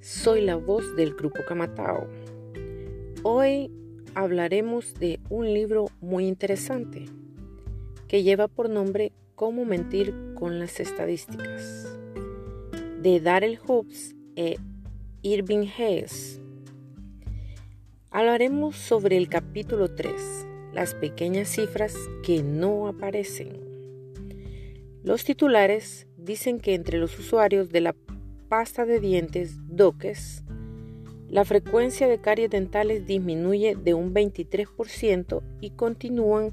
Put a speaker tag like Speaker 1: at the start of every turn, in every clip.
Speaker 1: soy la voz del grupo Camatao. Hoy hablaremos de un libro muy interesante que lleva por nombre Cómo mentir con las estadísticas de Darrell Hobbs e Irving Hayes. Hablaremos sobre el capítulo 3, las pequeñas cifras que no aparecen. Los titulares dicen que entre los usuarios de la pasta de dientes DOCES, la frecuencia de caries dentales disminuye de un 23% y continúan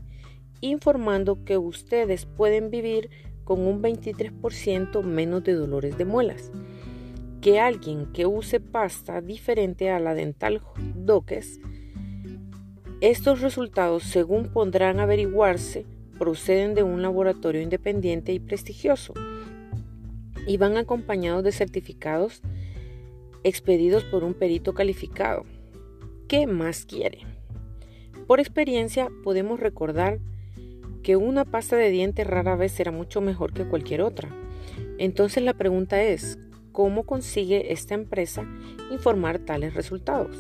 Speaker 1: informando que ustedes pueden vivir con un 23% menos de dolores de muelas. Que alguien que use pasta diferente a la dental DOCES, estos resultados, según podrán averiguarse, proceden de un laboratorio independiente y prestigioso y van acompañados de certificados expedidos por un perito calificado. ¿Qué más quiere? Por experiencia podemos recordar que una pasta de dientes rara vez será mucho mejor que cualquier otra. Entonces la pregunta es, ¿cómo consigue esta empresa informar tales resultados?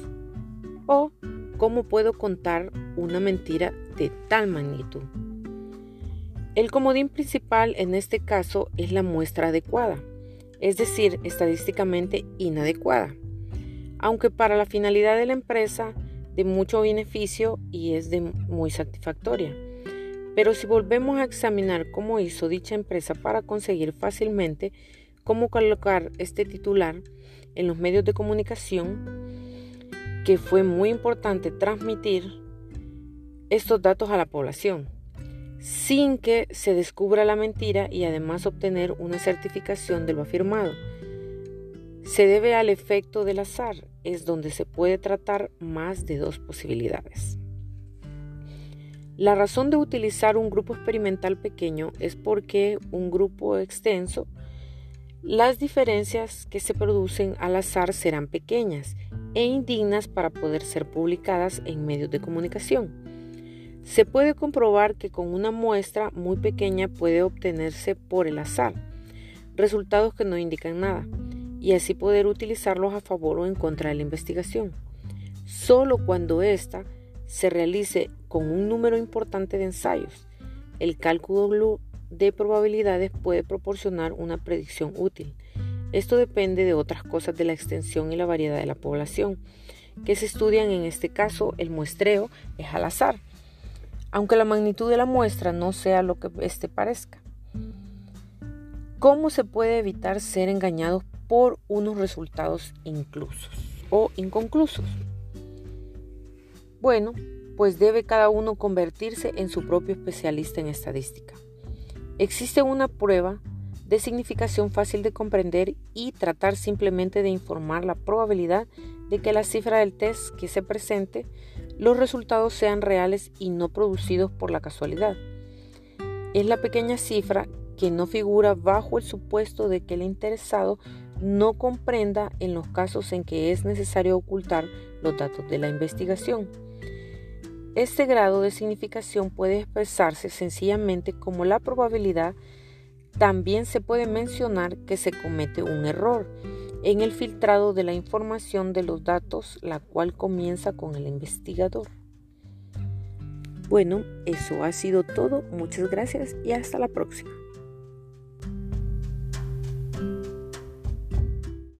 Speaker 1: ¿O cómo puedo contar una mentira de tal magnitud? El comodín principal en este caso es la muestra adecuada, es decir, estadísticamente inadecuada, aunque para la finalidad de la empresa de mucho beneficio y es de muy satisfactoria. Pero si volvemos a examinar cómo hizo dicha empresa para conseguir fácilmente cómo colocar este titular en los medios de comunicación, que fue muy importante transmitir estos datos a la población sin que se descubra la mentira y además obtener una certificación de lo afirmado. Se debe al efecto del azar, es donde se puede tratar más de dos posibilidades. La razón de utilizar un grupo experimental pequeño es porque un grupo extenso, las diferencias que se producen al azar serán pequeñas e indignas para poder ser publicadas en medios de comunicación. Se puede comprobar que con una muestra muy pequeña puede obtenerse por el azar resultados que no indican nada y así poder utilizarlos a favor o en contra de la investigación. Solo cuando ésta se realice con un número importante de ensayos, el cálculo de probabilidades puede proporcionar una predicción útil. Esto depende de otras cosas de la extensión y la variedad de la población, que se estudian en este caso el muestreo es al azar aunque la magnitud de la muestra no sea lo que éste parezca. ¿Cómo se puede evitar ser engañados por unos resultados inclusos o inconclusos? Bueno, pues debe cada uno convertirse en su propio especialista en estadística. Existe una prueba de significación fácil de comprender y tratar simplemente de informar la probabilidad de que la cifra del test que se presente los resultados sean reales y no producidos por la casualidad. Es la pequeña cifra que no figura bajo el supuesto de que el interesado no comprenda en los casos en que es necesario ocultar los datos de la investigación. Este grado de significación puede expresarse sencillamente como la probabilidad. También se puede mencionar que se comete un error en el filtrado de la información de los datos, la cual comienza con el investigador. Bueno, eso ha sido todo. Muchas gracias y hasta la próxima.